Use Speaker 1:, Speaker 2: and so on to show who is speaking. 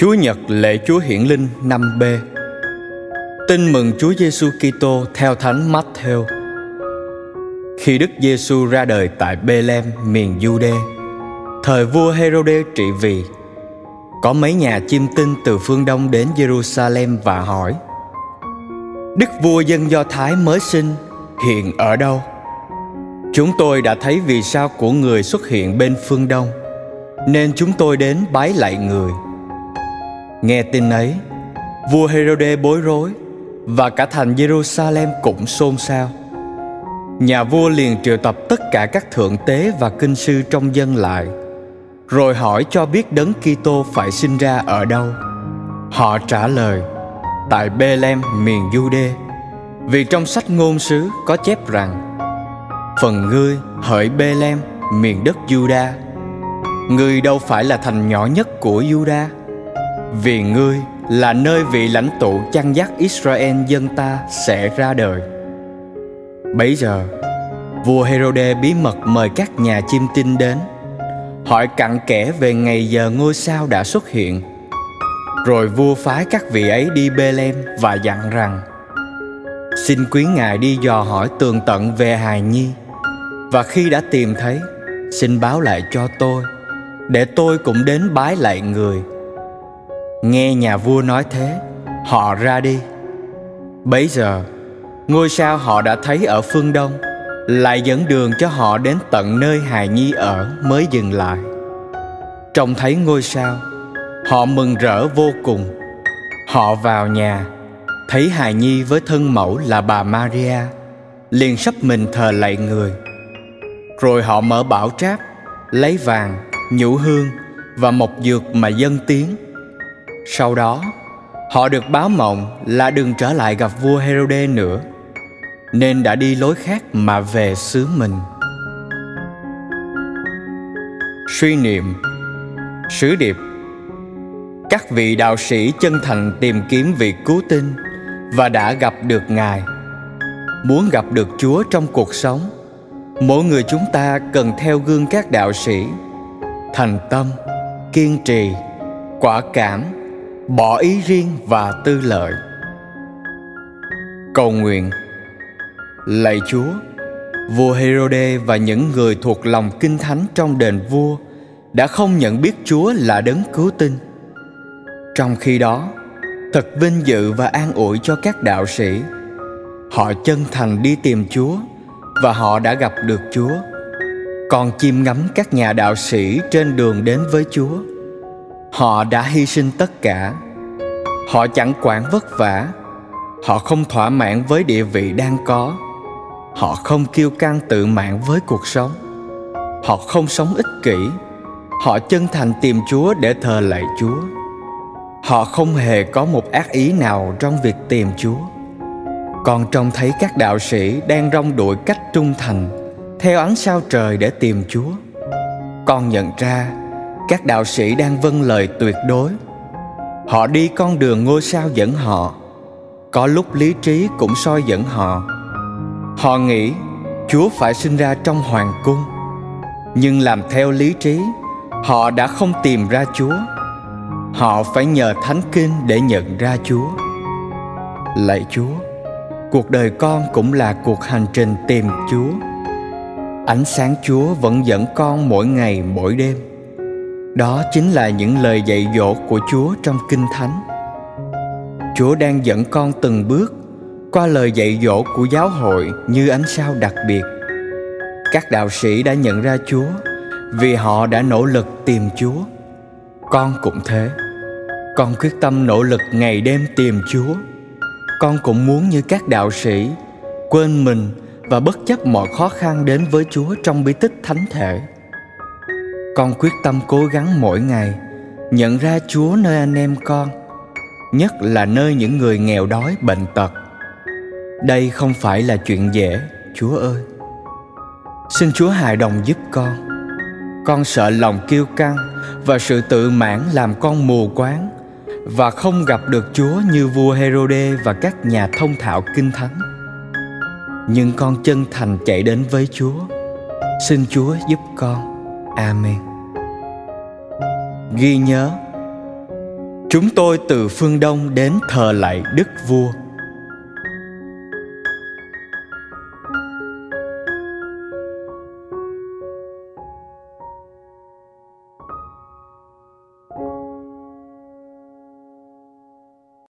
Speaker 1: Chúa Nhật lễ Chúa Hiển Linh 5b. Tin mừng Chúa Giêsu Kitô theo Thánh Matthew. Khi Đức Giêsu ra đời tại Bethlehem, miền Jude, thời vua Herode trị vì, có mấy nhà chiêm tinh từ phương Đông đến Jerusalem và hỏi: Đức vua dân Do Thái mới sinh hiện ở đâu? Chúng tôi đã thấy vì sao của người xuất hiện bên phương Đông, nên chúng tôi đến bái lại người. Nghe tin ấy, vua Herode bối rối và cả thành Jerusalem cũng xôn xao. Nhà vua liền triệu tập tất cả các thượng tế và kinh sư trong dân lại, rồi hỏi cho biết đấng Kitô phải sinh ra ở đâu. Họ trả lời: tại Bethlehem miền Jude, vì trong sách ngôn sứ có chép rằng: Phần ngươi hỡi Bethlehem miền đất Juda, ngươi đâu phải là thành nhỏ nhất của Juda vì ngươi là nơi vị lãnh tụ chăn dắt Israel dân ta sẽ ra đời. Bấy giờ, vua Herode bí mật mời các nhà chiêm tinh đến, hỏi cặn kẽ về ngày giờ ngôi sao đã xuất hiện. Rồi vua phái các vị ấy đi Bethlehem và dặn rằng: Xin quý ngài đi dò hỏi tường tận về hài nhi và khi đã tìm thấy, xin báo lại cho tôi để tôi cũng đến bái lại người Nghe nhà vua nói thế Họ ra đi. Bấy giờ Ngôi sao họ đã thấy ở phương đông Lại dẫn đường cho họ đến tận nơi hài nhi ở mới dừng lại. Trông thấy ngôi sao Họ mừng rỡ vô cùng. Họ vào nhà Thấy hài nhi với thân mẫu là bà Maria Liền sắp mình thờ lạy người. Rồi họ mở bảo tráp Lấy vàng, nhũ hương Và một dược mà dân tiếng sau đó, họ được báo mộng là đừng trở lại gặp vua Herode nữa, nên đã đi lối khác mà về xứ mình. Suy niệm Sứ điệp Các vị đạo sĩ chân thành tìm kiếm vị cứu tinh và đã gặp được Ngài. Muốn gặp được Chúa trong cuộc sống, mỗi người chúng ta cần theo gương các đạo sĩ, thành tâm, kiên trì, quả cảm bỏ ý riêng và tư lợi. Cầu nguyện. Lạy chúa, vua herode và những người thuộc lòng kinh thánh trong đền vua đã không nhận biết chúa là đấng cứu tinh. Trong khi đó, thật vinh dự và an ủi cho các đạo sĩ. Họ chân thành đi tìm chúa và họ đã gặp được chúa. Còn chiêm ngắm các nhà đạo sĩ trên đường đến với chúa họ đã hy sinh tất cả. Họ chẳng quản vất vả. Họ không thỏa mãn với địa vị đang có. Họ không kiêu căng tự mãn với cuộc sống. Họ không sống ích kỷ. Họ chân thành tìm chúa để thờ lạy chúa. Họ không hề có một ác ý nào trong việc tìm chúa. Còn trông thấy các đạo sĩ đang rong đuổi cách trung thành, theo ánh sao trời để tìm chúa. Con nhận ra các đạo sĩ đang vâng lời tuyệt đối. Họ đi con đường ngôi sao dẫn họ. Có lúc lý trí cũng soi dẫn họ. Họ nghĩ chúa phải sinh ra trong hoàng cung. Nhưng làm theo lý trí, họ đã không tìm ra chúa. Họ phải nhờ thánh kinh để nhận ra chúa. Lạy chúa, cuộc đời con cũng là cuộc hành trình tìm chúa. Ánh sáng chúa vẫn dẫn con mỗi ngày mỗi đêm đó chính là những lời dạy dỗ của chúa trong kinh thánh. Chúa đang dẫn con từng bước qua lời dạy dỗ của giáo hội như ánh sao đặc biệt. Các đạo sĩ đã nhận ra chúa vì họ đã nỗ lực tìm chúa. Con cũng thế. Con quyết tâm nỗ lực ngày đêm tìm chúa. Con cũng muốn như các đạo sĩ quên mình và bất chấp mọi khó khăn đến với chúa trong bí tích thánh thể con quyết tâm cố gắng mỗi ngày, nhận ra chúa nơi anh em con, nhất là nơi những người nghèo đói, bệnh tật. Đây không phải là chuyện dễ, chúa ơi. Xin chúa hài đồng giúp con. Con sợ lòng kiêu căng và sự tự mãn làm con mù quáng và không gặp được chúa như vua herode và các nhà thông thạo kinh thánh. Nhưng con chân thành chạy đến với chúa. Xin chúa giúp con. Amen ghi nhớ chúng tôi từ phương đông đến thờ lại đức vua.